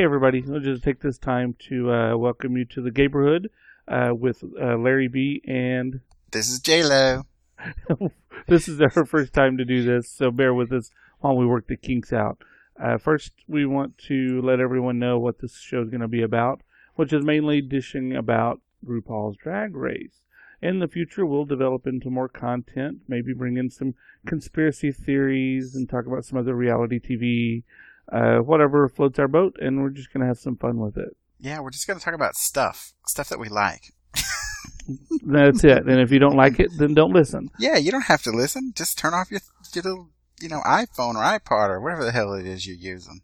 Hey, everybody. I'll just take this time to uh, welcome you to the Gayborhood uh, with uh, Larry B. And This is J Lo. this is our first time to do this, so bear with us while we work the kinks out. Uh, first, we want to let everyone know what this show is going to be about, which is mainly dishing about RuPaul's Drag Race. In the future, we'll develop into more content, maybe bring in some conspiracy theories and talk about some other reality TV, uh, whatever floats our boat, and we're just going to have some fun with it. Yeah, we're just going to talk about stuff, stuff that we like. That's it. And if you don't like it, then don't listen. Yeah, you don't have to listen. Just turn off your, your little, you know, iPhone or iPod or whatever the hell it is you're using.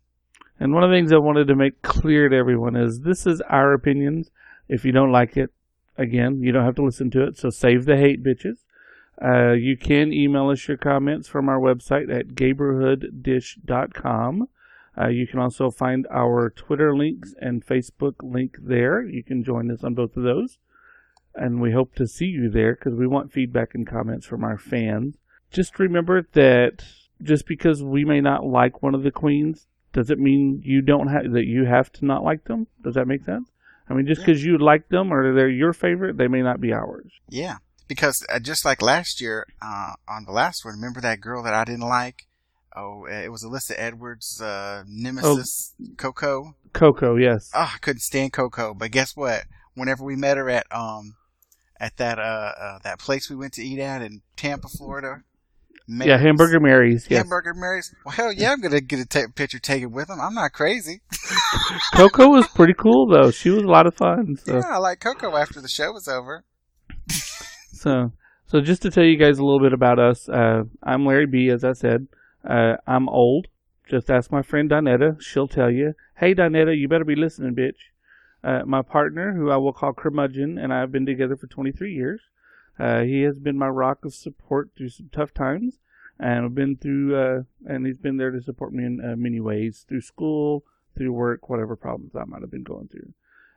And one of the things I wanted to make clear to everyone is this is our opinions. If you don't like it, again, you don't have to listen to it. So save the hate, bitches. Uh, you can email us your comments from our website at gayborhooddish.com. Uh, you can also find our Twitter links and Facebook link there. You can join us on both of those. And we hope to see you there because we want feedback and comments from our fans. Just remember that just because we may not like one of the queens does it mean you don't have that you have to not like them? Does that make sense? I mean, just because you like them or they're your favorite, they may not be ours. Yeah, because uh, just like last year uh, on the last one, remember that girl that I didn't like? Oh, it was Alyssa Edwards' uh, nemesis, Coco. Coco, yes. Oh, I couldn't stand Coco, but guess what? Whenever we met her at um at that uh, uh that place we went to eat at in Tampa, Florida. yeah, Hamburger Mary's. Yes. Hamburger Mary's. Well, hell yeah, I'm gonna get a picture taken with them. I'm not crazy. Coco was pretty cool though. She was a lot of fun. So, Yeah, I like Coco after the show was over. so, so just to tell you guys a little bit about us, uh, I'm Larry B. As I said, uh, I'm old. Just ask my friend Donetta. She'll tell you. Hey, Donetta, you better be listening, bitch. Uh, my partner, who I will call Curmudgeon, and I have been together for 23 years. Uh, he has been my rock of support through some tough times, and I've been through, uh, and he's been there to support me in uh, many ways through school, through work, whatever problems I might have been going through.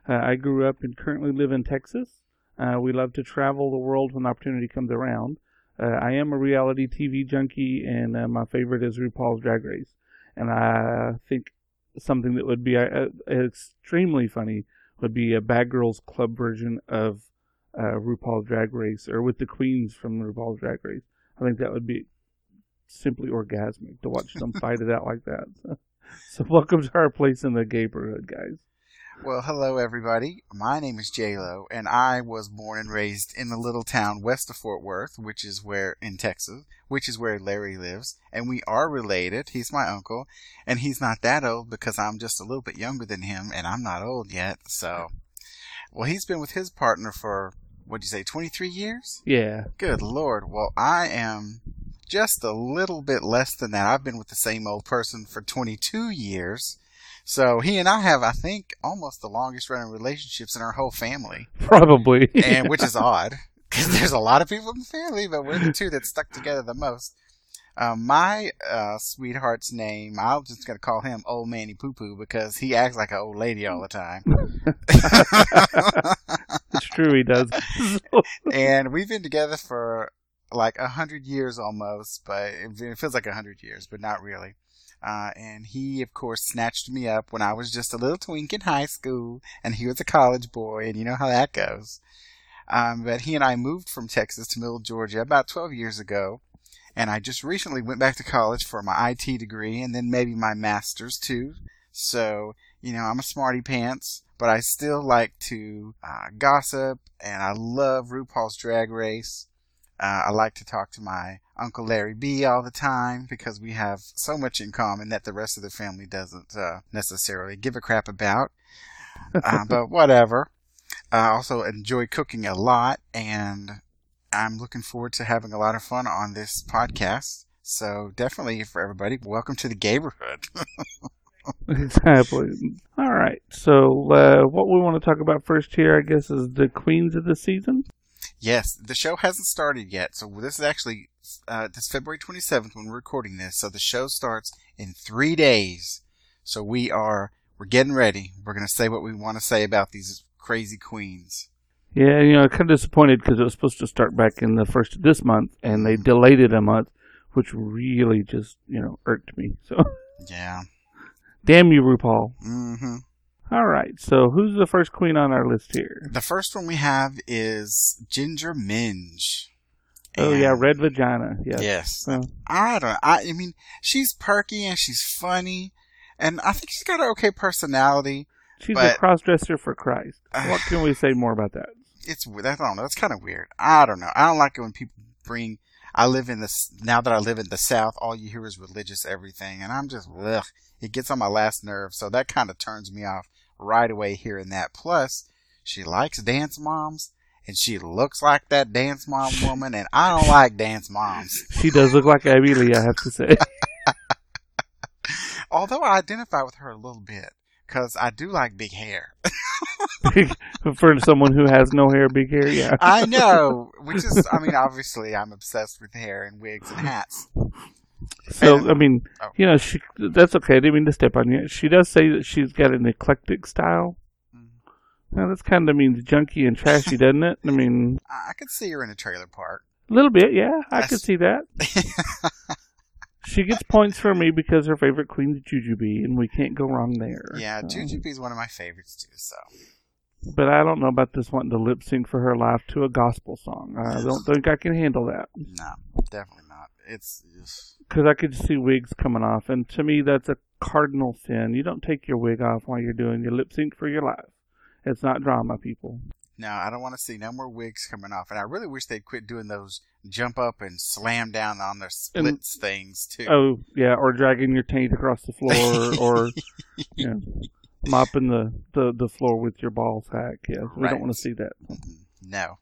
Uh, I grew up and currently live in Texas. We love to travel the world when opportunity comes around. Uh, I am a reality TV junkie, and uh, my favorite is RuPaul's Drag Race. And I think something that would be uh, extremely funny would be a Bad Girls Club version of uh, RuPaul's Drag Race, or with the queens from RuPaul's Drag Race. I think that would be simply orgasmic to watch them fight it out like that. So, so welcome to our place in the neighborhood, guys. Well, hello everybody. My name is Lo, and I was born and raised in the little town west of Fort Worth, which is where in Texas, which is where Larry lives, and we are related. He's my uncle, and he's not that old because I'm just a little bit younger than him, and I'm not old yet. So, well, he's been with his partner for what'd you say, 23 years? Yeah. Good lord. Well, I am just a little bit less than that. I've been with the same old person for 22 years. So he and I have, I think, almost the longest running relationships in our whole family, Probably. and which is odd because there's a lot of people in the family, but we're the two that stuck together the most. Um, my uh, sweetheart's name, I'm just gonna call him Old Manny Poo Poo because he acts like an old lady all the time. it's true, he does. and we've been together for like a hundred years almost, but it feels like a hundred years, but not really. Uh, and he, of course, snatched me up when I was just a little twink in high school, and he was a college boy, and you know how that goes. Um, but he and I moved from Texas to Middle Georgia about 12 years ago, and I just recently went back to college for my IT degree and then maybe my master's too. So, you know, I'm a smarty pants, but I still like to uh, gossip, and I love RuPaul's Drag Race. Uh, I like to talk to my Uncle Larry B all the time because we have so much in common that the rest of the family doesn't uh, necessarily give a crap about. Uh, but whatever. I also enjoy cooking a lot, and I'm looking forward to having a lot of fun on this podcast. So definitely for everybody, welcome to the Gayborhood. exactly. All right. So, uh, what we want to talk about first here, I guess, is the queens of the season. Yes, the show hasn't started yet, so this is actually uh, this February 27th when we're recording this. So the show starts in three days. So we are we're getting ready. We're gonna say what we want to say about these crazy queens. Yeah, you know, kind of disappointed because it was supposed to start back in the first of this month, and they delayed it a month, which really just you know irked me. So, Yeah. damn you, RuPaul. Mm-hmm. All right. So who's the first queen on our list here? The first one we have is Ginger Minge. Oh yeah, red vagina. Yes. Yes. So, I don't. I, I mean, she's perky and she's funny, and I think she's got an okay personality. she's But- a cross dresser for Christ. What can we say more about that? It's I don't know. It's kind of weird. I don't know. I don't like it when people bring. I live in this now that I live in the South. All you hear is religious everything, and I'm just ugh. It gets on my last nerve. So that kind of turns me off right away hearing that. Plus, she likes dance moms. And she looks like that dance mom woman, and I don't like dance moms. She does look like Abby Lee, I have to say. Although I identify with her a little bit, because I do like big hair. for someone who has no hair, big hair, yeah. I know, which is, I mean, obviously, I'm obsessed with hair and wigs and hats. So And- I mean, oh. you know, she that's okay. I didn't mean to step on you. She does say that she's got an eclectic style. Mm. Now that's kind of means junky and trashy, doesn't it? I mean, I I could see her in a trailer park. a little bit, yeah. I could Yes. see that. She gets points for me because her favorite queen's Jujubee, and we can't go wrong there. yeah, So- Jujubee is one of my favorites too. So But I don't know about this wanting to lip sync for her life to a gospel song. I don't think I can handle that no, definitely not. It's just, because I could see wigs coming off, and to me that's a cardinal sin. You don't take your wig off while you're doing your lip sync for your life. It's not drama, people. no. I don't want to see no more wigs coming off, and I really wish they'd quit doing those jump up and slam down on their splits things too. Oh yeah, or dragging your taint across the floor, or you know, mopping the, the, the floor with your ball sack. Yes, we Right. don't want to see that. No.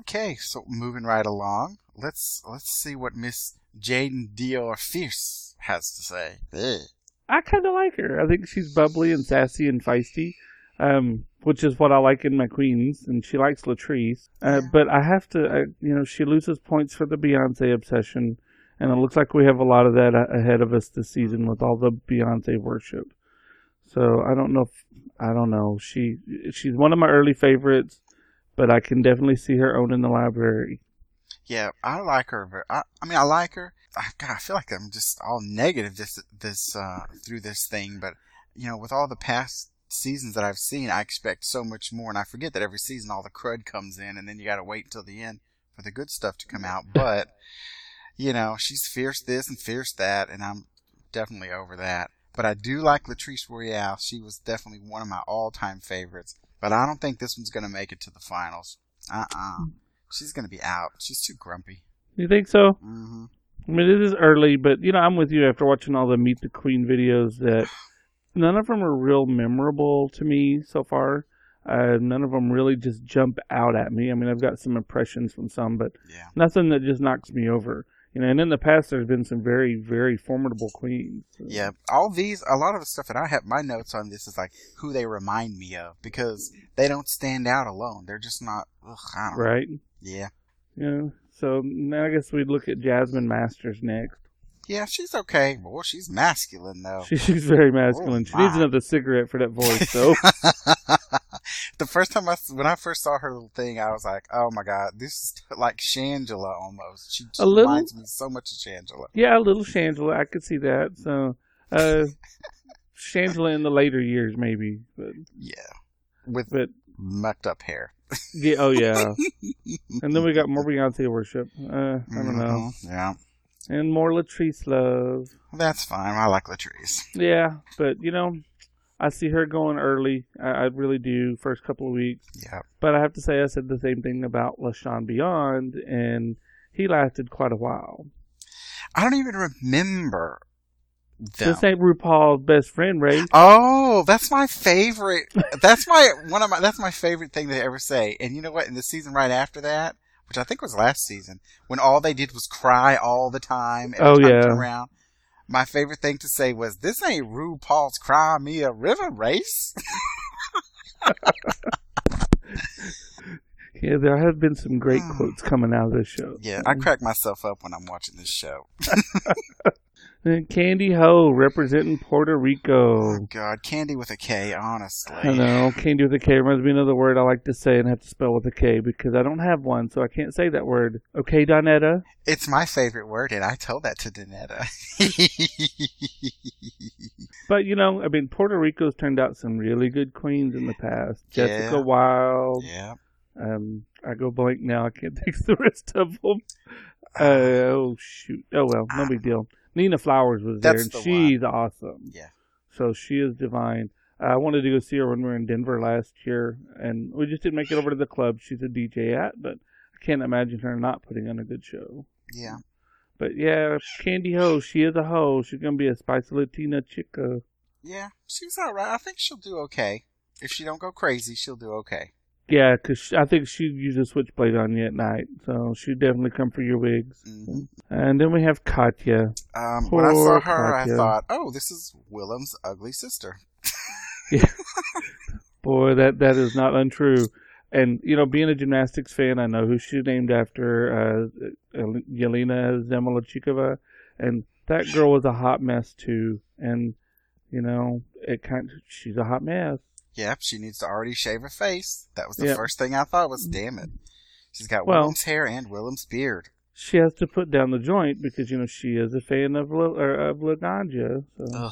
Okay, so moving right along, let's let's see what Miss Jaidynn Diore Fierce has to say. Ugh. I kind of like her. I think she's bubbly and sassy and feisty, um, which is what I like in my queens. And she likes Latrice. Uh, Yeah. But I have to, uh, you know, she loses points for the Beyonce obsession, and it looks like we have a lot of that ahead of us this season with all the Beyonce worship. So I don't know. If, I don't know. She she's one of my early favorites, but I can definitely see her owning the library. Yeah, I like her. ver- I, I mean, I like her. I, God, I feel like I'm just all negative this this uh, through this thing, but you know, with all the past seasons that I've seen, I expect so much more, and I forget that every season all the crud comes in, and then you got to wait until the end for the good stuff to come out. But you know, she's fierce this and fierce that, and I'm definitely over that. But I do like Latrice Royale. She was definitely one of my all-time favorites. But I don't think this one's gonna make it to the finals. Uh-uh. She's gonna be out. She's too grumpy. You think so? Mm-hmm. I mean, it is early, but you know, I'm with you after watching all the Meet the Queen videos that none of them are real memorable to me so far. Uh, none of them really just jump out at me. I mean, I've got some impressions from some, but Yeah. nothing that just knocks me over. You know, and in the past, there's been some very, very formidable queens. So- Yeah. All these, a lot of the stuff that I have, my notes on this is like who they remind me of because they don't stand out alone. They're just not, ugh, I don't know. Right? Yeah. You know, so now I guess we'd look at Jasmine Masters next. Yeah, she's okay. Boy, she's masculine though. She, she's very masculine. Oh, she needs another cigarette for that voice, though. the first time I, when I first saw her little thing, I was like, oh my god, this is like Shangela almost. She, little? reminds me so much of Shangela. Yeah, a little Shangela. I could see that. So, uh, Shangela in the later years, maybe. But, Yeah. With but mucked up hair. yeah, oh yeah. and then we got more Beyonce worship. Uh, I don't know. Mhm, Yeah. And more Latrice love. That's fine. I like Latrice. Yeah, but you know, I see her going early. I, I really do. First couple of weeks. Yeah. But I have to say, I said the same thing about Lashauwn Beyond, and he lasted quite a while. I don't even remember them. This ain't RuPaul's best friend, Ray. Oh, that's my favorite. That's my one of my. That's my favorite thing they ever say. And you know what? In the season right after that, which I think was last season, when all they did was cry all the time. Every Oh, time yeah. around, my favorite thing to say was, "This ain't RuPaul's Cry Me a River Race." Yeah, there have been some great Hmm. quotes coming out of this show. yeah, I crack myself up when I'm watching this show. And Kandy Ho representing Puerto Rico. Oh God, candy with a K. Honestly, I know. Candy with a K reminds me of another word I like to say and have to spell with a K because I don't have one, so I can't say that word. Okay, Donetta? It's my favorite word, and I told that to Donetta. But, you know, I mean, Puerto Rico's turned out some really good queens in the past. Yeah. Jessica Wilde. yeah. Um, I go blank now. I can't think of the rest of them. Uh, oh, shoot. Oh, well, no big deal. Nina Flowers was there, That's and the she's awesome. Yeah. So she is divine. Uh, I wanted to go see her when we were in Denver last year, and we just didn't make it over to the club she's a DJ at, but I can't imagine her not putting on a good show. Yeah. But yeah, Kandy Ho, she is a hoe. She's gonna be a spicy Latina chica. Yeah. She's all right. I think she'll do okay. If she don't go crazy, she'll do okay. Yeah, 'cause I think she'd use a switchblade on you at night, so she'd definitely come for your wigs. hmm And then we have Katya. Um, when I saw her, I thought, "Oh, this is Willam's ugly sister." yeah. Boy, that that is not untrue. And you know, being a gymnastics fan, I know who she's named after, uh, Yelena Zamolodchikova, and that girl was a hot mess too. And you know, it kind she's a hot mess. Yep, she needs to already shave her face. That was the Yeah. first thing I thought was, damn it. She's got Well- Willam's hair and Willam's beard. She has to put down the joint because you know she is a fan of La, or of Laganja. So.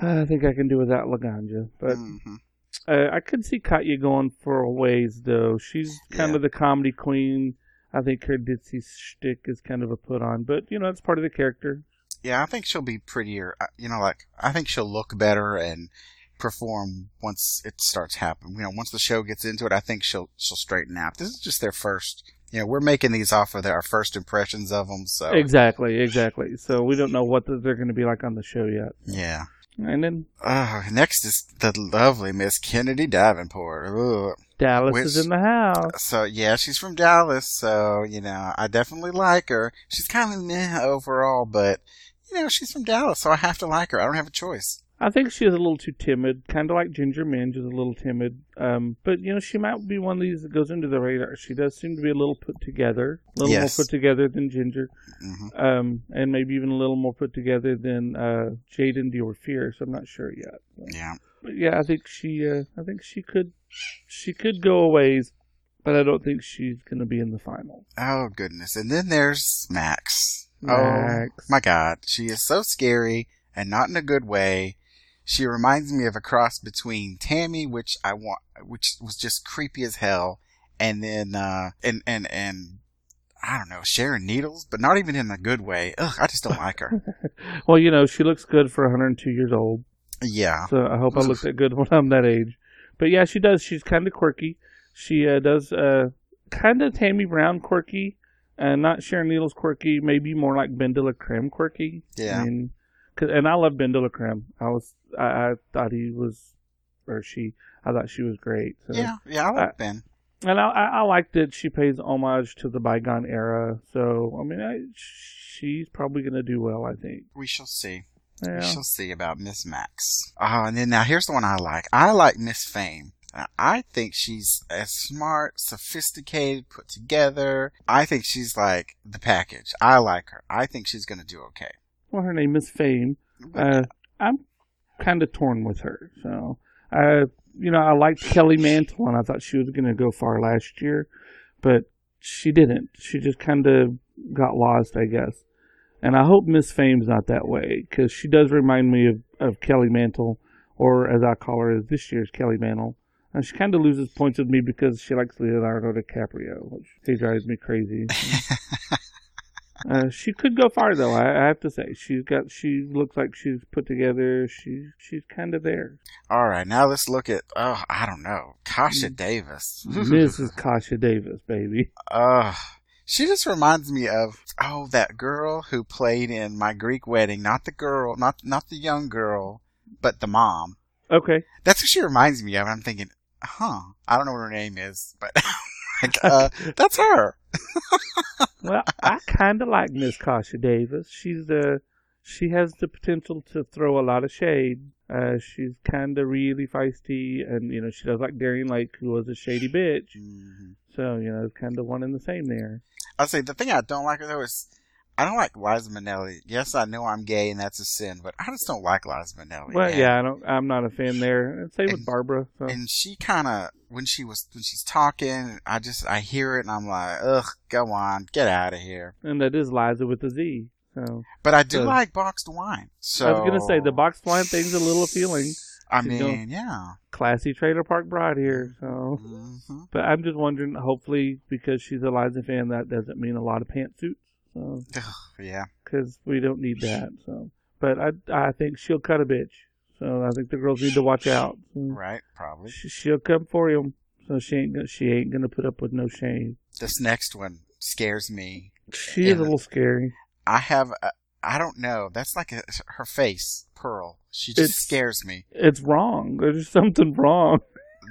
I think I can do without Laganja, but. Mhm. Uh, I could see Katya going for a ways though. She's kind Yeah. of the comedy queen. I think her ditzy shtick is kind of a put on, but you know that's part of the character. Yeah, I think she'll be prettier. You know, like I think she'll look better and perform once it starts happening. You know, once the show gets into it, I think she'll she'll straighten out. This is just their first. You know, we're making these off of their, our first impressions of them. So Exactly, exactly. So we don't know what they're going to be like on the show yet. yeah. And then Uh, next is the lovely Miss Kennedy Davenport. Ugh. Dallas Which- is in the house. So yeah, she's from Dallas, so you know I definitely like her. She's kind of meh overall, but you know she's from Dallas, so I have to like her. I don't have a choice. I think she is a little too timid, kind of like Ginger Minge is a little timid. Um, but you know she might be one of these that goes into the radar. She does seem to be a little put together, a little Yes. more put together than Ginger. hmm um, and maybe even a little more put together than uh, Jaidynn Diore Fierce. I'm not sure yet. Yeah, But yeah, I think she, uh, I think she could, she could go a ways, but I don't think she's going to be in the final. Oh goodness. And then there's Max. Max. Oh my god. She is so scary and not in a good way. She reminds me of a cross between Tammie, which I want which was just creepy as hell, and then uh and and and I don't know, Sharon Needles, but not even in a good way. Ugh, I just don't like her. Well, you know, she looks good for 102 years old, yeah. so I hope I look that good when I'm that age. But yeah, she does. She's kind of quirky. She uh, does uh, kind of Tammie Brown quirky, and not Sharon Needles quirky. Maybe more like BenDeLaCreme quirky. Yeah. I mean, and I love Ben Creme. I was, I, I thought he was, or she, I thought she was great. So. Yeah, yeah, I like Ben. And I, I, I like that she pays homage to the bygone era. So, I mean, I, she's probably going to do well, I think. We shall see. We shall see about Miss Max. Oh, and then now here's the one I like. I like Miss Fame. I think she's as smart, sophisticated, put together. I think she's like the package. I like her. I think she's gonna do okay. Well, her name is Fame. Uh, I'm kind of torn with her. So, uh, you know, I liked Kelly Mantle, and I thought she was going to go far last year, but she didn't. She just kind of got lost, I guess. And I hope Miss Fame's not that way, because she does remind me of, of Kelly Mantle, or as I call her, this year's Kelly Mantle. And she kind of loses points with me because she likes Leonardo DiCaprio, which he drives me crazy. Uh, she could go far though. I, I have to say, she's got. She looks like she's put together. She's she's kind of there. All right, now let's look at. Oh, I don't know, Kasha Mm. Davis. Mrs. Kasha Davis, baby. Uh, she just reminds me of oh that girl who played in My Greek Wedding. Not the girl, not not the young girl, but the mom. Okay. That's what she reminds me of. And I'm thinking, huh? I don't know what her name is, but like, uh, that's her. Well, I kind of like Miss Kasha Davis. She's the. She has the potential to throw a lot of shade. Uh, she's kind of really feisty, and you know she does like Darienne Lake, who was a shady bitch. Mhm. So you know, it's kind of one and the same there. I'll say the thing I don't like her though is I don't like Liza Minnelli. Yes, I know I'm gay and that's a sin, but I just don't like Liza Minnelli. Well, man. yeah, I don't. I'm not a fan there. Same with Barbara. So. And she kind of when she was when she's talking, I just I hear it and I'm like, ugh, go on, get out of here. and that is Liza with a Z. So But I do So- like boxed wine. So I was gonna say the boxed wine thing's a little appealing. I mean, going- yeah. Classy trailer park bride here. So, hmm but I'm just wondering. Hopefully, because she's a Liza fan, that doesn't mean a lot of pantsuits. So, Yeah. because we don't need that. So, but I I think she'll cut a bitch. So I think the girls need to watch out. Right. Probably. she, she'll come for you. So she ain't gonna, she ain't gonna put up with no shame. This next one scares me. She is a little scary. I have. I don't know. That's like a, her face, Pearl. She just It's- scares me. It's wrong. There's something wrong.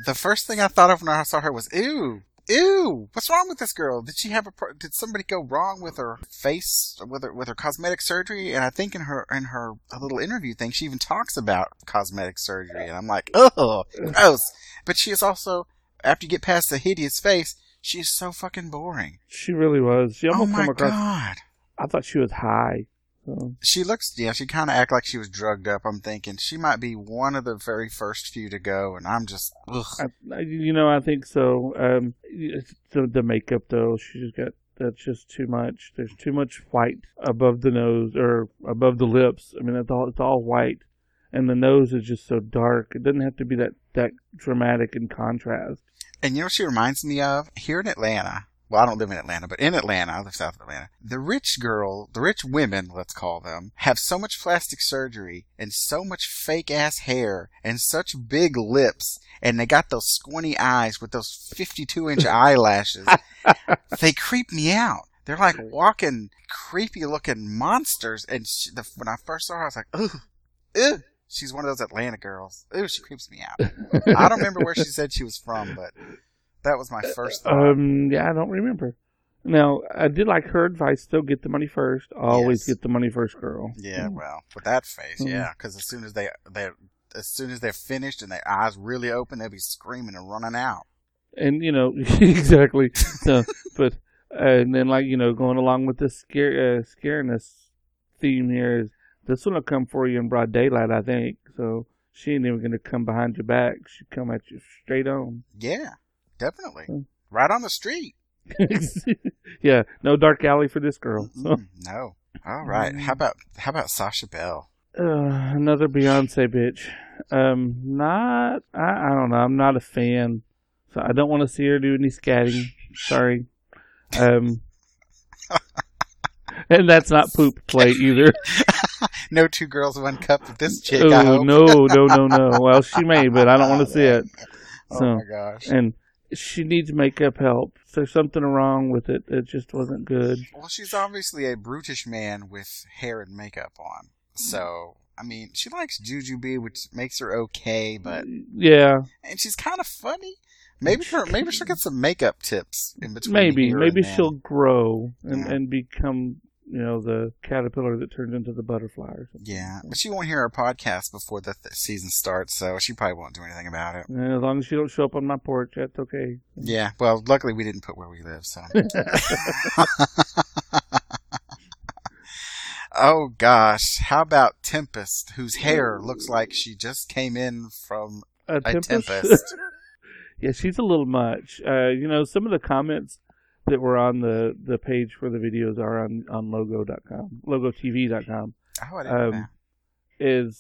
The first thing I thought of when I saw her was, ew, ew. What's wrong with this girl? Did she have a? pro- Did somebody go wrong with her face, with her with her cosmetic surgery? And I think in her in her little interview thing, she even talks about cosmetic surgery. And I'm like, oh, gross. But she is also, after you get past the hideous face, she is so fucking boring. She really was. She Oh almost my come across. god. I thought she was high. So She looks, yeah, she kind of act like she was drugged up. I'm thinking she might be one of the very first few to go, and I'm just, I- you know, I think so. Um, the, the makeup though, she's got that's just too much. There's too much white above the nose or above the lips. I mean, it's all it's all white, and the nose is just so dark. It doesn't have to be that that dramatic in contrast. And you know what she reminds me of? Here in Atlanta. Well, I don't live in Atlanta, but in Atlanta, I live south of Atlanta. The rich girl, the rich women, let's call them, have so much plastic surgery and so much fake ass hair and such big lips and they got those squinty eyes with those 52 inch eyelashes. they creep me out. They're like walking creepy looking monsters. And she, the, when I first saw her, I was like, ugh, ugh. She's one of those Atlanta girls. Ooh, she creeps me out. I don't remember where she said she was from, but that was my first thought. Um, yeah, I don't remember. Now, I did like her advice though. Get the money first. Always Yes. get the money first, girl. yeah, well, with that face, Mhm. yeah, because as soon as they they as soon as they're finished and their eyes really open, they'll be screaming and running out. and you know exactly so but uh, and then like you know going along with this scare uh, scariness theme here is this one will come for you in broad daylight i think so she ain't even gonna come behind your back she come at you straight on Yeah, definitely, Hmm. right on the street. yeah no dark alley for this girl so, Mm, no, all right. How about how about Sasha Belle? uh, another beyonce bitch um not I, I don't know i'm not a fan so i don't want to see her do any scatting sorry um and that's not poop play either. No two girls, one cup with this chick. Oh no, no, no, no. Well, she may, but I don't want to see it. Oh my gosh. and she needs makeup help. There's something wrong with it. It just wasn't good. Well, she's obviously a brutish man with hair and makeup on. So, I mean, she likes Jujubee, which makes her okay, but mm, yeah, and she's kind of funny. Maybe her, maybe she'll get some makeup tips in between. maybe, maybe she'll grow and Yeah. and become, you know, the caterpillar that turns into the butterfly or something. Yeah, but she won't hear our podcast before the th- season starts, so she probably won't do anything about it. And as long as she don't show up on my porch, that's okay. Yeah, well, luckily we didn't put where we live, so. oh gosh, how about Tempest, whose hair looks like she just came in from A a tempest. tempest? yeah, she's a little much. Uh, you know, some of the comments that were on the, the page for the videos are on, on logo.com, logotv.com, Oh, I didn't know Um, that. is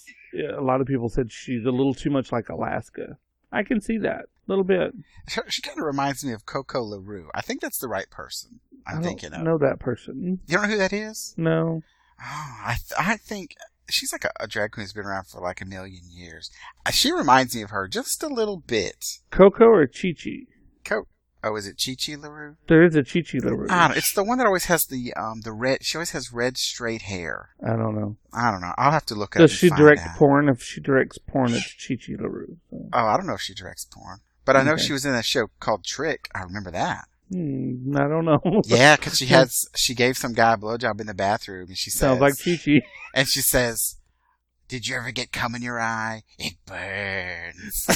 a lot of people said she's a little too much like Alaska. I can see that a little bit. She, she kind of reminds me of Coco LaRue. I think that's the right person I I'm don't thinking of. know that person. You don't know who that is? No. Oh, I th- I think she's like a, a drag queen who's been around for like a million years. Uh, She reminds me of her just a little bit. Coco or Chi Chi? Co- oh, is it Chi Chi LaRue? There is a Chi Chi LaRue. I don't, it's the one that always has the um the red. She always has red straight hair. I don't know. I don't know. I'll have to look up. Does she direct out. porn? If she directs porn, it's Chi Chi LaRue. So. Oh, I don't know if she directs porn, but I know Okay. she was in a show called Trick. I remember that. Hmm, I don't know. Yeah, because she had she gave some guy a blowjob in the bathroom, and she says, Sounds like Chi Chi. and she says, "Did you ever get cum in your eye? It burns."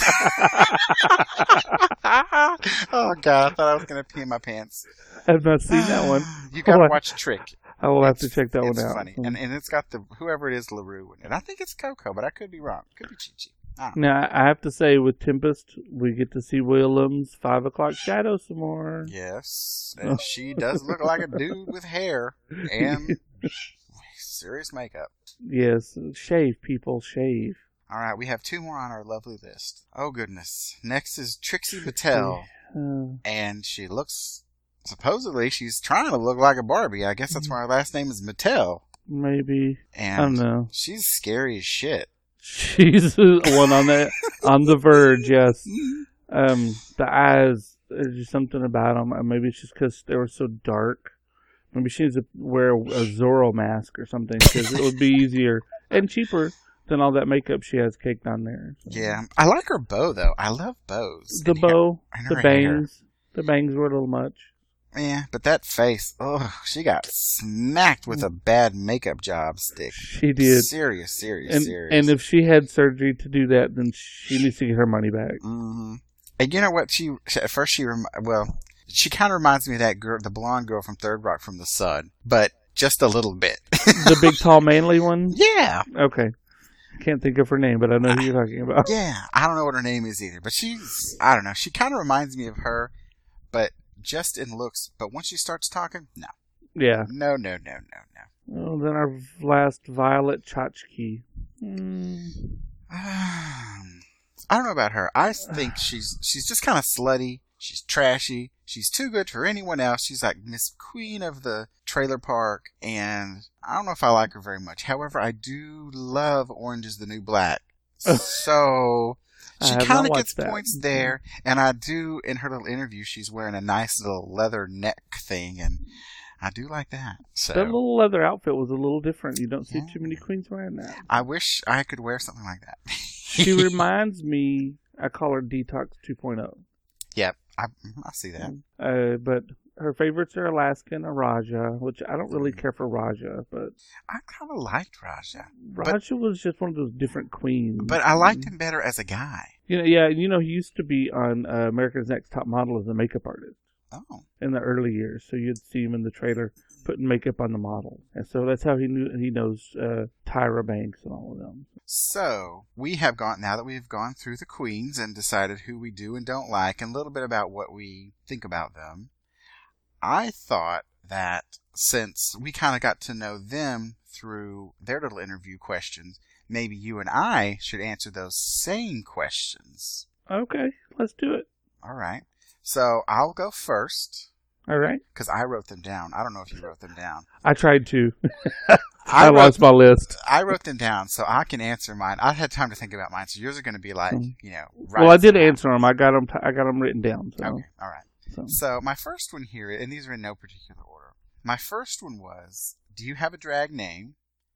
oh God, I thought I was gonna pee in my pants. I've not seen that one. You gotta watch Trick. I will have to check that one it's out. funny, and and it's got the whoever it is Larue in it. I think it's Coco, but I could be wrong. Could be Chi Chi. Now I have to say, with Tempest, we get to see Willam's Five O'clock Shadow some more. Yes, and she does look like a dude with hair and serious makeup. Yes, shave people, shave. All right, we have two more on our lovely list. Oh goodness! Next is Trixie Mattel, Uh, and she looks supposedly she's trying to look like a Barbie. I guess that's why her last name is Mattel, maybe I don't and know. she's scary as shit. She's the one on the on the verge. Yes. Um, the eyes. There's just something about them. Maybe it's just because they were so dark. Maybe she needs to wear a Zorro mask or something because it would be easier and cheaper than all that makeup she has caked on there. So. Yeah, I like her bow though. I love bows. The And bow, and the her hair. bangs, the bangs were a little much. Yeah, but that face, oh, she got smacked with a bad makeup job stick. She did. Serious, serious, And serious. and if she had surgery to do that, then she needs to get her money back. hmm And you know what? She she- at first she rem- well, she kind of reminds me of that girl, the blonde girl from Third Rock from the Sun, but just a little bit. The big, tall, manly one. yeah, Okay, can't think of her name, but I know who you're talking about. yeah. I don't know what her name is either, but she's I don't know. She kind of reminds me of her, but just in looks. But once she starts talking, no, Yeah. no, no, no, no, no. Well, then our last Violet Chachki. Mm, I don't know about her. I think she's she's just kind of slutty. She's trashy. She's too good for anyone else. She's like Miss Queen of the trailer park, and I don't know if I like her very much. However, I do love Orange is the New Black. So she kind of gets that. points mm-hmm. there, and I do in her little interview. She's wearing a nice little leather neck thing, and I do like that. So That little leather outfit was a little different. You don't see Yeah. too many queens wearing that. I wish I could wear something like that. She reminds me. I call her Detox 2.0. Yep, I, I see that. Uh, but her favorites are Alaskan or Raja, which I don't really care for Raja, but I kind of liked Raja, Raja was just one of those different queens. but I liked him better as a guy. You know, yeah, you know, he used to be on uh, America's Next Top Model as a makeup artist Oh, in the early years. So you'd see him in the trailer putting makeup on the model, and so that's how he knew he knows uh, Tyra Banks and all of them. so we have gone now that we've gone through the queens and decided who we do and don't like, and a little bit about what we think about them. I thought that since we kind of got to know them through their little interview questions, maybe you and I should answer those same questions. Okay, let's do it. All right. So I'll go first All right. because I wrote them down. I don't know if you wrote them down. I tried to. I, wrote lost my list. I wrote them down so I can answer mine. I had time to think about mine, so yours are going to be like, Mhm. you know, well, I did right answer them. I got them. I got them written down. So, Okay, all right. so. So my first one here, and these are in no particular order. My first one was, do you have a drag name?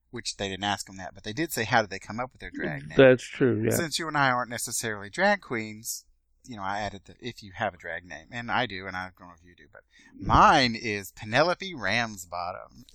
Which they didn't ask them that, but they did say, how did they come up with their drag name? that's true. Yeah. Since you and I aren't necessarily drag queens, you know, I added the if you have a drag name, and I do, and I don't know if you do, but mine is Penelope Ramsbottom.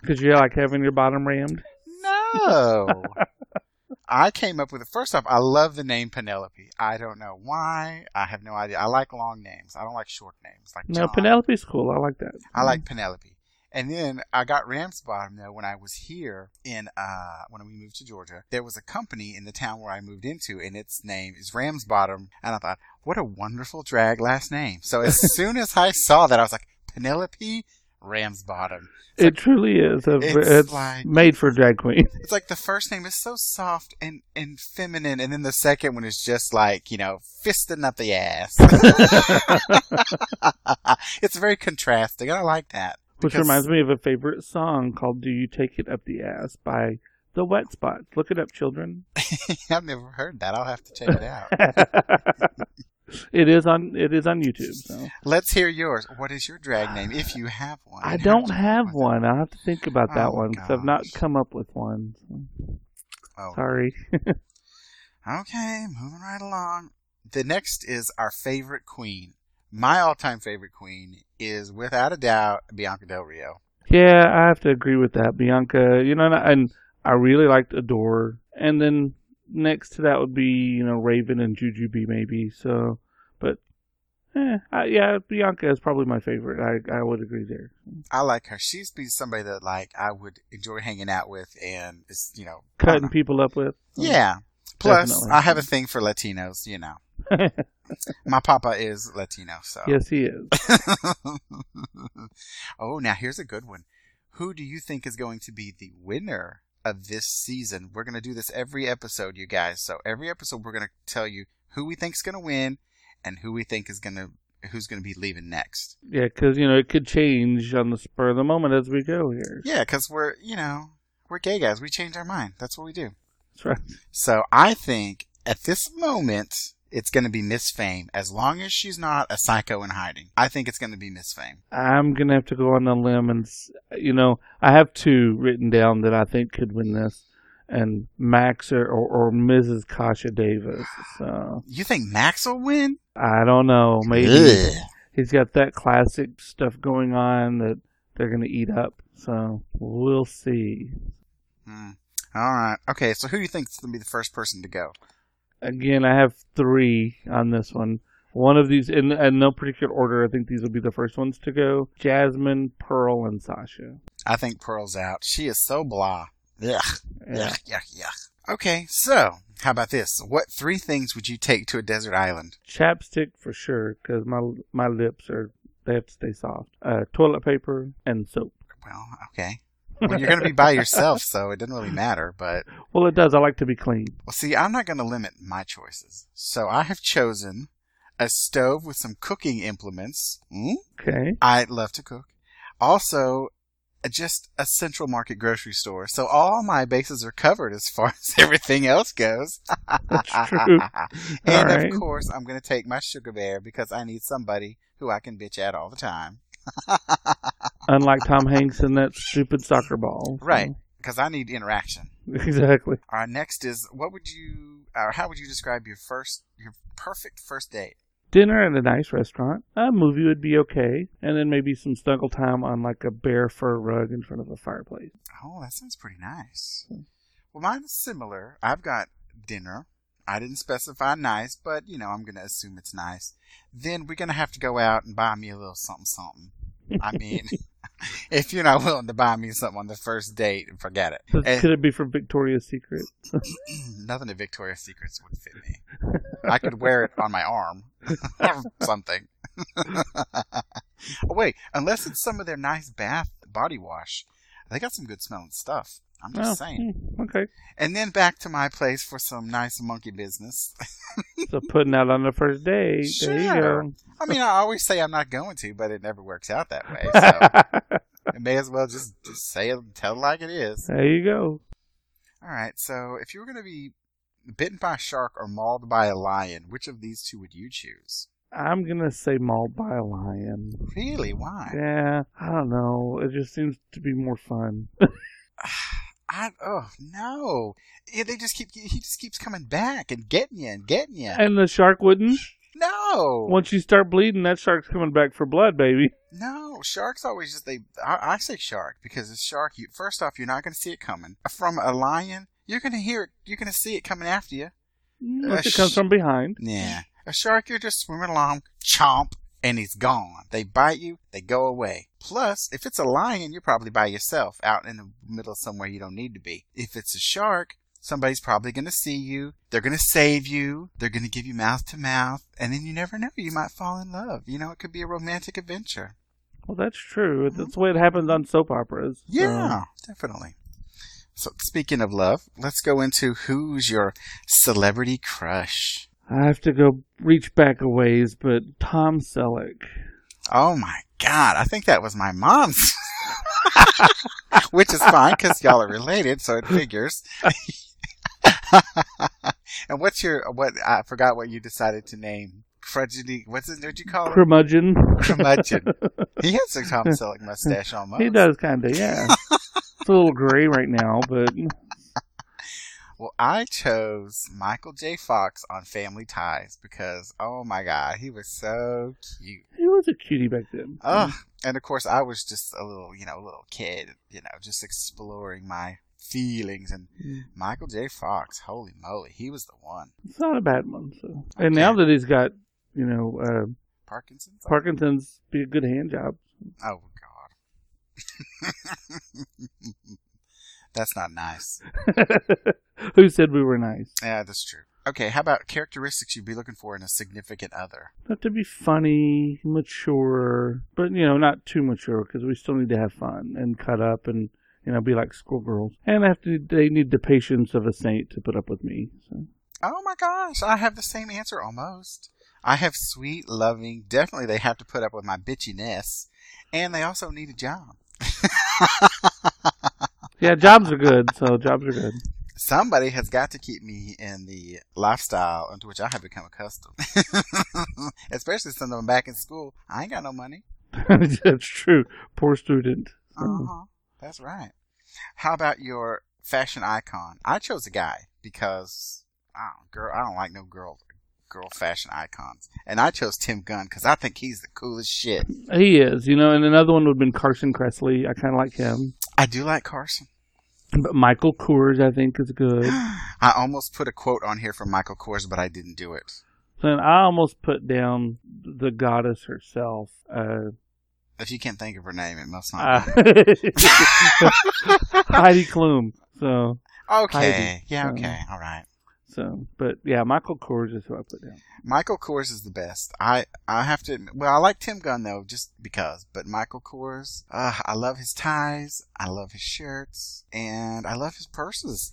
Because you like having your bottom rammed. No. I came up with it. First off, I love the name Penelope. I don't know why. I have no idea. I like long names. I don't like short names. Like No, John. Penelope's cool. I like that. I like mm. Penelope. And then I got Ramsbottom though when I was here in uh when we moved to Georgia. There was a company in the town where I moved into and its name is Ramsbottom and I thought, what a wonderful drag last name. So as soon as I saw that I was like, Penelope Ramsbottom. It truly is. A, It's it's like- made for drag queen. It's like the first name is so soft and, and feminine, and then the second one is just like, you know, fisting up the ass. it's very contrasting. I like that. Which reminds me of a favorite song called "Do You Take It Up the Ass" by the Wet Spots. Look it up, children. I've never heard that. I'll have to check it out. it is on. It is on YouTube. So Let's hear yours. What is your drag name, if you have one? I don't have come with it? one. I'll have to think about that Oh, one because I've not come up with one. Oh, Sorry. okay, moving right along. The next is our favorite queen. My all-time favorite queen is, without a doubt, Bianca Del Rio. Yeah, I have to agree with that, Bianca. You know, and I, and I really liked Adore, and then next to that would be you know Raven and Jujubee maybe. So, but Eh, uh, yeah, Bianca is probably my favorite. I I would agree there. I like her. She's be somebody that like I would enjoy hanging out with, and is you know cutting people up with. Yeah. Plus, Definitely. I have a thing for Latinos. You know, my papa is Latino, so yes, he is. oh, now here's a good one. Who do you think is going to be the winner of this season? We're going to do this every episode, you guys. So every episode, we're going to tell you who we think is going to win and who we think is going to who's going to be leaving next. Yeah, because you know it could change on the spur of the moment as we go here. Yeah, because we're you know we're gay guys. We change our mind. That's what we do. That's right. So I think at this moment it's going to be Miss Fame as long as she's not a psycho in hiding. I think it's going to be Miss Fame. I'm going to have to go on the limb and you know I have two written down that I think could win this and Max or, or, or Mrs. Kasha Davis. So you think Max will win? I don't know. Maybe Ugh. he's got that classic stuff going on that they're going to eat up. So we'll see. Hmm. All right. Okay. So who do you think is going to be the first person to go? Again, I have three on this one. One of these, in, in no particular order, I think these will be the first ones to go. Jasmine, Pearl, and Sasha. I think Pearl's out. She is so blah. Yuck. Yeah. Yuck, yuck, yuck. Okay, so how about this? What three things would you take to a desert island? Chapstick for sure, because my my lips are they have to stay soft. Uh, toilet paper and soap. Well, okay. Well, you're going to be by yourself, so it doesn't really matter. But well, it does. I like to be clean. Well, see, I'm not going to limit my choices, so I have chosen a stove with some cooking implements. Mm? Okay. I love to cook. Also, just a central market grocery store. So all my bases are covered as far as everything else goes. That's true. and right. of course, I'm going to take my sugar bear because I need somebody who I can bitch at all the time. Unlike Tom Hanks in that stupid soccer ball. Right. Because I need interaction. Exactly. All right. Next is what would you, or how would you describe your first, your perfect first date? dinner at a nice restaurant. A movie would be okay, and then maybe some snuggle time on like a bear fur rug in front of a fireplace. Oh, that sounds pretty nice. Well, mine's similar. I've got dinner. I didn't specify nice, but you know, I'm going to assume it's nice. Then we're going to have to go out and buy me a little something something. I mean, if you're not willing to buy me something on the first date, forget it. Could and, it be from Victoria's Secret? nothing at Victoria's Secrets would fit me. I could wear it on my arm or something. oh, wait, unless it's some of their nice bath body wash. They got some good smelling stuff. I'm just oh, saying. Hmm, okay. And then back to my place for some nice monkey business. so putting out on the first day. Sure. There you go. I mean, I always say I'm not going to, but it never works out that way. So I may as well just, just say it, tell it like it is. There you go. All right. So if you were going to be bitten by a shark or mauled by a lion, which of these two would you choose? I'm gonna say mauled by a lion. Really? Why? Yeah, I don't know. It just seems to be more fun. I oh no! Yeah, they just keep he just keeps coming back and getting you and getting you. And the shark wouldn't. No. Once you start bleeding, that shark's coming back for blood, baby. No, sharks always just they. I, I say shark because it's shark. You first off, you're not going to see it coming from a lion. You're going to hear it. You're going to see it coming after you. Mm, unless it comes from behind. Yeah, a shark, you're just swimming along, chomp, and he's gone. They bite you, they go away. Plus, if it's a lion, you're probably by yourself out in the middle of somewhere you don't need to be. If it's a shark, somebody's probably going to see you. They're going to save you. They're going to give you mouth to mouth. And then you never know. You might fall in love. You know, it could be a romantic adventure. Well, that's true. That's the way it happens on soap operas. Yeah, definitely. So, speaking of love, let's go into who's your celebrity crush. I have to go reach back a ways, but Tom Selleck. Oh my god, I think that was my mom's. Which is fine because y'all are related, so it figures. and what's your what? I forgot what you decided to name. Crudgety, what's it? What you call it? Curmudgeon. Curmudgeon. He has a Tom Selleck mustache almost. He does kind of, yeah. it's a little gray right now, but well, I chose Michael J. Fox on Family Ties because, oh my god, he was so cute. He was a cutie back then. Oh, and of course, I was just a little, you know, little kid, you know, just exploring my feelings. And mm. Michael J. Fox, holy moly, he was the one. It's not a bad one. So, and now that he's got, you know, uh, Parkinson's. Parkinson's be a good hand job. Oh God. That's not nice. Who said we were nice? Yeah, that's true. Okay, how about characteristics you'd be looking for in a significant other? Not to be funny, mature, but you know, not too mature because we still need to have fun and cut up and you know be like schoolgirls. And I have to, they need the patience of a saint to put up with me. So. Oh my gosh, I have the same answer almost. I have sweet, loving. Definitely, they have to put up with my bitchiness, and they also need a job. yeah, jobs are good. So jobs are good. Somebody has got to keep me in the lifestyle into which I have become accustomed. Especially since I'm back in school. I ain't got no money. That's true. Poor student. Uh-huh. That's right. How about your fashion icon? I chose a guy because I don't, girl, I don't like no girl girl fashion icons. And I chose Tim Gunn because I think he's the coolest shit. He is, you know, and another one would have been Carson Kressley. I kind of like him. I do like Carson. But Michael Kors, I think, is good. I almost put a quote on here from Michael Kors, but I didn't do it. Then I almost put down the goddess herself. Uh, if you can't think of her name, it must not uh, be. Heidi Klum. So. Okay. Heidi. Yeah. Okay. All right. So, but yeah, Michael Kors is who I put down. Michael Kors is the best. I I have to. Well, I like Tim Gunn though, just because. But Michael Kors, uh, I love his ties, I love his shirts, and I love his purses.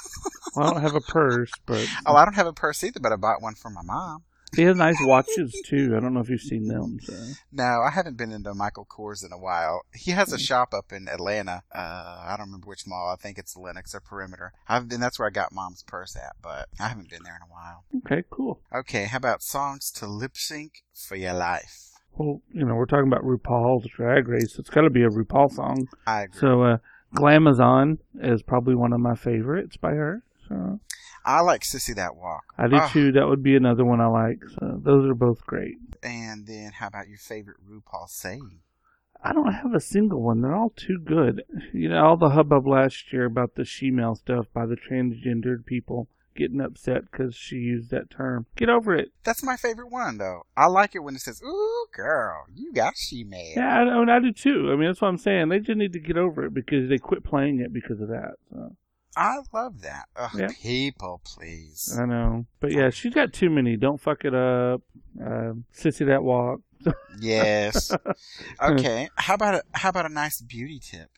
well, I don't have a purse, but oh, I don't have a purse either, but I bought one for my mom. He has nice watches too. I don't know if you've seen them. So. No, I haven't been into Michael Kors in a while. He has a shop up in Atlanta. Uh, I don't remember which mall. I think it's Lenox or Perimeter. I've been. That's where I got Mom's purse at, but I haven't been there in a while. Okay, cool. Okay, how about songs to lip sync for your life? Well, you know, we're talking about RuPaul's Drag Race. It's got to be a RuPaul song. I agree. So, uh, Glamazon is probably one of my favorites by her. So. I like Sissy That Walk. I do oh. too. That would be another one I like. So those are both great. And then how about your favorite RuPaul saying? I don't have a single one. They're all too good. You know, all the hubbub last year about the shemale stuff by the transgendered people getting upset because she used that term. Get over it. That's my favorite one, though. I like it when it says, "Ooh, girl, you got shemale." Yeah, I, oh, I, mean, I do too. I mean, that's what I'm saying. They just need to get over it because they quit playing it because of that. So. I love that. Ugh, yeah. People, please. I know, but yeah, she's got too many. Don't fuck it up. Uh, sissy that walk. yes. Okay. How about a how about a nice beauty tip?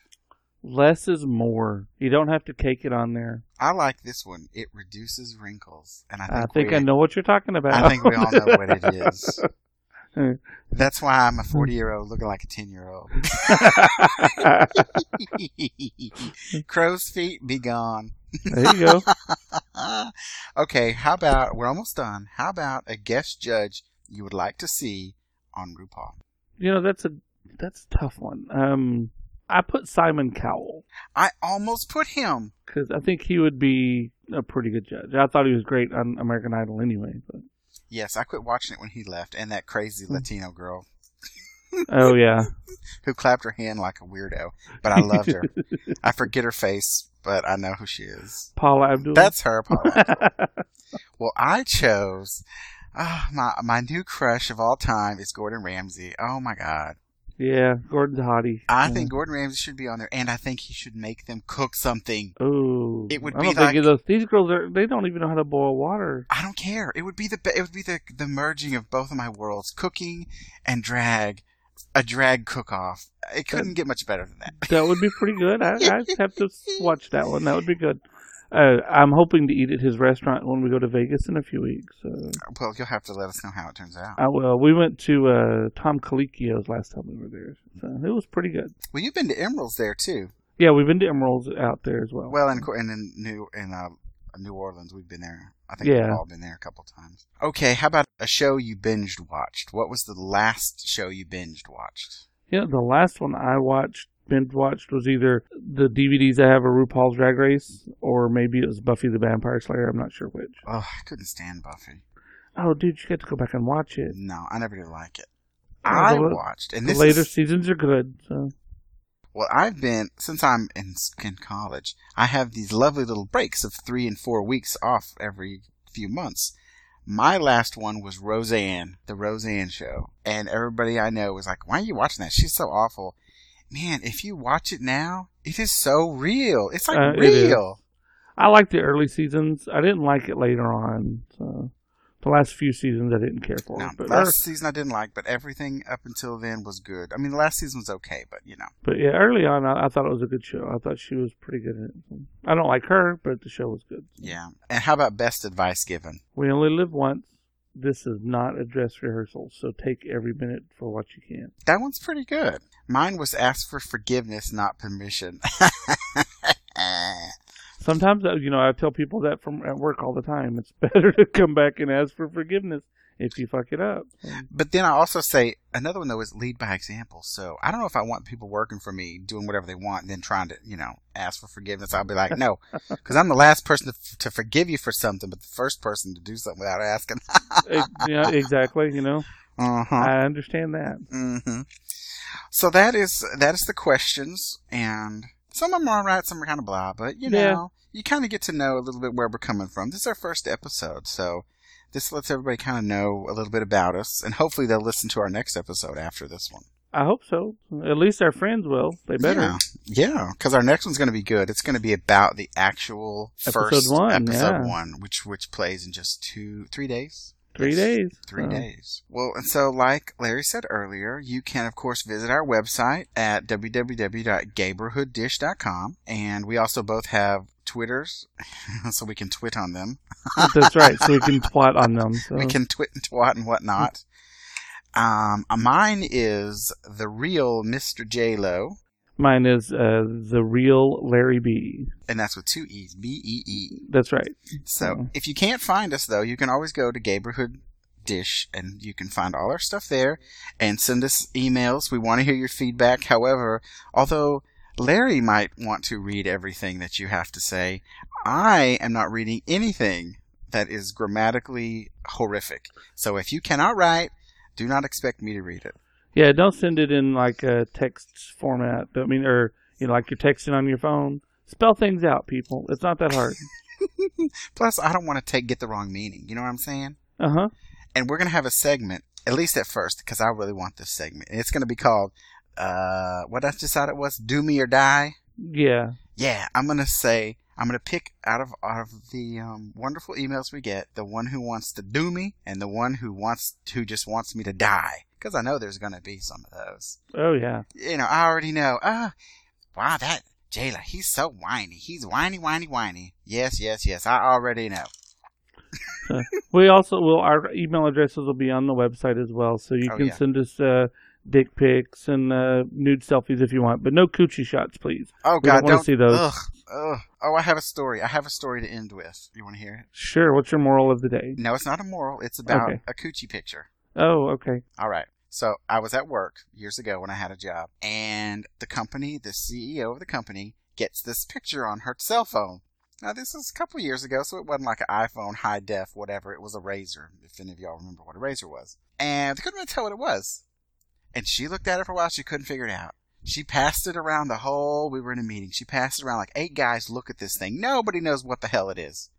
Less is more. You don't have to cake it on there. I like this one. It reduces wrinkles, and I think, I, think we, I know what you're talking about. I think we all know what it is. That's why I'm a 40 year old looking like a 10 year old. Crow's feet be gone. There you go. okay, how about, we're almost done. How about a guest judge you would like to see on RuPaul? You know, that's a, that's a tough one. Um, I put Simon Cowell. I almost put him. Because I think he would be a pretty good judge. I thought he was great on American Idol anyway. But Yes, I quit watching it when he left, and that crazy hmm. Latino girl. oh yeah, who clapped her hand like a weirdo, but I loved her. I forget her face, but I know who she is. Paula Abdul. That's her, Paula. well, I chose oh, my my new crush of all time is Gordon Ramsay. Oh my god. Yeah, Gordon's hottie. I yeah. think Gordon Ramsay should be on there, and I think he should make them cook something. Oh, it would I be like think those, these girls are. They don't even know how to boil water. I don't care. It would be the it would be the the merging of both of my worlds, cooking and drag. A drag cook off. It couldn't that, get much better than that. That would be pretty good. I, I'd have to watch that one. That would be good. Uh, I'm hoping to eat at his restaurant when we go to Vegas in a few weeks. Uh, well, you'll have to let us know how it turns out. I will. We went to uh, Tom Colicchio's last time we were there, so it was pretty good. Well, you've been to Emeril's there too. Yeah, we've been to Emeril's out there as well. Well, and, and in New in uh, New Orleans, we've been there. I think yeah. we've all been there a couple times. Okay, how about a show you binged watched? What was the last show you binged watched? Yeah, the last one I watched binge watched was either the DVDs that have a RuPaul's Drag Race, or maybe it was Buffy the Vampire Slayer. I'm not sure which. Oh, I couldn't stand Buffy. Oh, dude, you got to go back and watch it. No, I never did like it. I the, watched, and the later is, seasons are good. So. Well, I've been since I'm in, in college. I have these lovely little breaks of three and four weeks off every few months. My last one was Roseanne, the Roseanne show. And everybody I know was like, why are you watching that? She's so awful. Man, if you watch it now, it is so real. It's like Uh, it real. I liked the early seasons. I didn't like it later on. So the last few seasons I didn't care for. No, but, last season I didn't like, but everything up until then was good. I mean, the last season was okay, but you know. but yeah, early on I, I thought it was a good show. I thought she was pretty good in it. I don't like her, but the show was good. Yeah. And how about best advice given? We only live once. This is not a dress rehearsal, so take every minute for what you can. That one's pretty good. Mine was ask for forgiveness, not permission. Sometimes, uh, you know, I tell people that from at work all the time. It's better to come back and ask for forgiveness if you fuck it up. but then I also say another one though is lead by example. So I don't know if I want people working for me doing whatever they want and then trying to, you know, ask for forgiveness. I'll be like, no, because I'm the last person to, to forgive you for something, but the first person to do something without asking. Eh, yeah, exactly. You know, uh-huh. I understand that. Mm-hmm. So that is that is the questions, and some of them are alright, some are kind of blah, but you know, Yeah. you kind of get to know a little bit where we're coming from. This is our first episode, so this lets everybody kind of know a little bit about us, and hopefully they'll listen to our next episode after this one. I hope so. At least our friends will. They better. Yeah, yeah, because our next one's going to be good. It's going to be about the actual Episode first one, episode yeah. one, which which plays in just two, three days. Three Yes. days. Three days. Well, and so like Larry said earlier, you can of course visit our website at www.gayborhooddish.com, and we also both have Twitters, so we can twit on them. That's right. So we can twat on them. So. We can twit and twat and whatnot. Um, mine is the real Mr. J Lo, Mine is uh, the real Larry B. and that's with two e's, B E E. That's right. So if you can't find us though, you can always go to Gayborhood Dish and you can find all our stuff there and send us emails. We want to hear your feedback. However, although Larry might want to read everything that you have to say, I am not reading anything that is grammatically horrific. So if you cannot write, do not expect me to read it. Yeah, don't send it in like a text format. I mean, or you know, like you're texting on your phone. Spell things out, people. It's not that hard. Plus, I don't want to take get the wrong meaning. You know what I'm saying? Uh huh. and we're gonna have a segment at least at first because I really want this segment. And it's gonna be called uh, what I decided it was "Do Me or Die." Yeah. Yeah, I'm gonna say I'm gonna pick out of out of the um, wonderful emails we get the one who wants to do me and the one who wants who just wants me to die because I know there's gonna be some of those. Oh yeah. You know, I already know. Ah, wow, that JayLo, he's so whiny. He's whiny, whiny, whiny. Yes, yes, yes. I already know. We also will. Our email addresses will be on the website as well, so you Oh, can yeah. send us uh, dick pics and uh, nude selfies if you want, but no coochie shots, please. Oh We don't God, don't see those. Ugh, ugh. Oh, I have a story. I have a story to end with. You want to hear it? Sure. What's your moral of the day? No, it's not a moral. It's about Okay. a coochie picture. Oh, okay. All right. So I was at work years ago when I had a job, and the company, the CEO of the company, gets this picture on her cell phone. Now this was a couple years ago, so it wasn't like an iPhone high def, whatever. It was a Razr, if any of y'all remember what a Razr was. And they couldn't really tell what it was. And she looked at it for a while. She couldn't figure it out. She passed it around the whole. We were in a meeting. She passed it around like eight guys. Look at this thing. Nobody knows what the hell it is.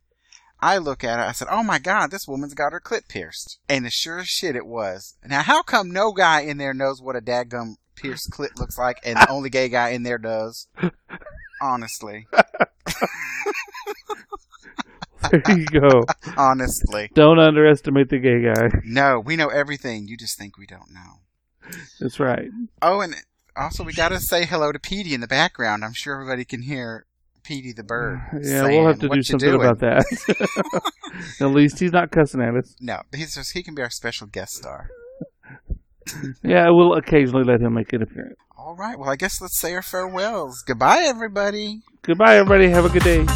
I look at it. I said, "Oh my God, this woman's got her clit pierced." And as sure as shit, it was. Now, how come no guy in there knows what a dadgum pierced clit looks like, and the only gay guy in there does? Honestly, There you go. honestly, Don't underestimate the gay guy. no, we know everything. You just think we don't know. That's right. Oh, and also we got to say hello to Petey in the background. I'm sure everybody can hear Petey the bird. Yeah, saying, we'll have to do something doing?" about that. At least he's not cussing at us. No, he's just he can be our special guest star. Yeah, we'll occasionally let him make an appearance. All right. Well, I guess let's say our farewells. Goodbye, everybody. Goodbye, everybody. Have a good day.